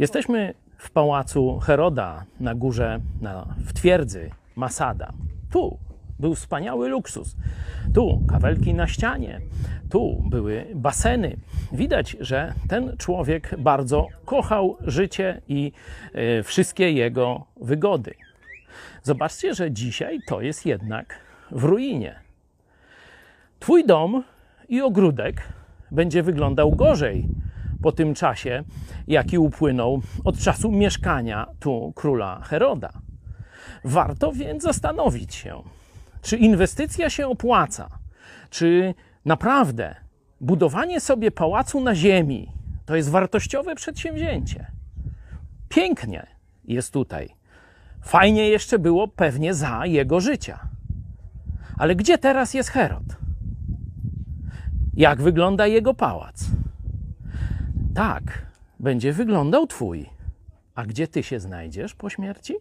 Jesteśmy w pałacu Heroda na górze, na, w twierdzy Masada. Tu był wspaniały luksus. Tu kawelki na ścianie, tu były baseny. Widać, że ten człowiek bardzo kochał życie i e, wszystkie jego wygody. Zobaczcie, że dzisiaj to jest jednak w ruinie. Twój dom i ogródek będzie wyglądał gorzej po tym czasie, jaki upłynął od czasu mieszkania tu króla Heroda. Warto więc zastanowić się, czy inwestycja się opłaca, czy naprawdę budowanie sobie pałacu na ziemi to jest wartościowe przedsięwzięcie. Pięknie jest tutaj. Fajnie jeszcze było pewnie za jego życia. Ale gdzie teraz jest Herod? Jak wygląda jego pałac? Tak będzie wyglądał Twój. A gdzie Ty się znajdziesz po śmierci?